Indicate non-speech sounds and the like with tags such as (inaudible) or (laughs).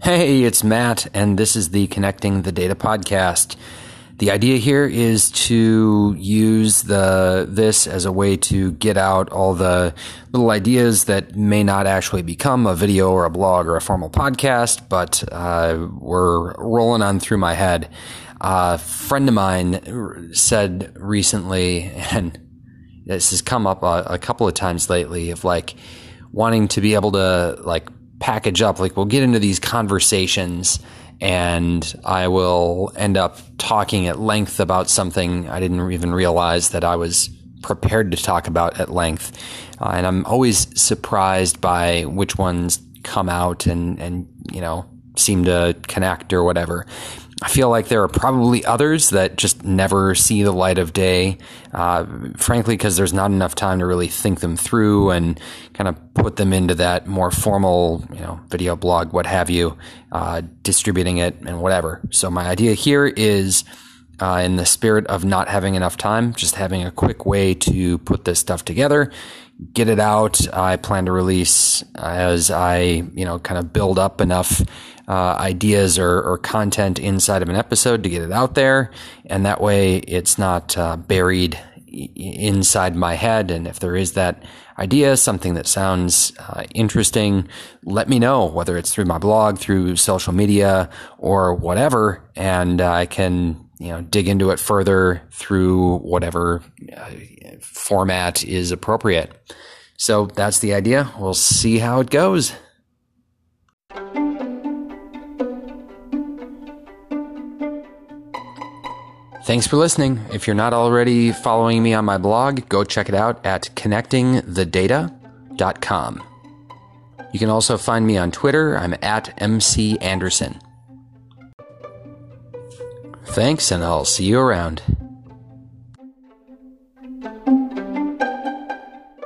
Hey, it's Matt, and this is the Connecting the Data podcast. The idea here is to use the this as a way to get out all the little ideas that may not actually become a video or a blog or a formal podcast, but uh, were rolling on through my head. a friend of mine said recently, (laughs) and this has come up a, a couple of times lately, of like wanting to be able to like package up. Like we'll get into these conversations and I will end up talking at length about something I didn't even realize that I was prepared to talk about at length. Uh, and I'm always surprised by which ones come out and, and, you know, seem to connect or whatever. I feel like there are probably others that just never see the light of day, uh, frankly, because there's not enough time to really think them through and kind of put them into that more formal, you know, video blog, what have you, uh, distributing it and whatever. So my idea here is. Uh, in the spirit of not having enough time, just having a quick way to put this stuff together, get it out. I plan to release as I, you know, kind of build up enough uh, ideas or, or, content inside of an episode to get it out there. And that way it's not uh, buried inside my head. And if there is that idea, something that sounds uh, interesting, let me know, whether it's through my blog, through social media, or whatever. And I can, you know, dig into it further through whatever uh, format is appropriate. So that's the idea. We'll see how it goes. Thanks for listening. If you're not already following me on my blog, go check it out at connectingthedata.com. You can also find me on Twitter. I'm at MC Anderson. Thanks, and I'll see you around.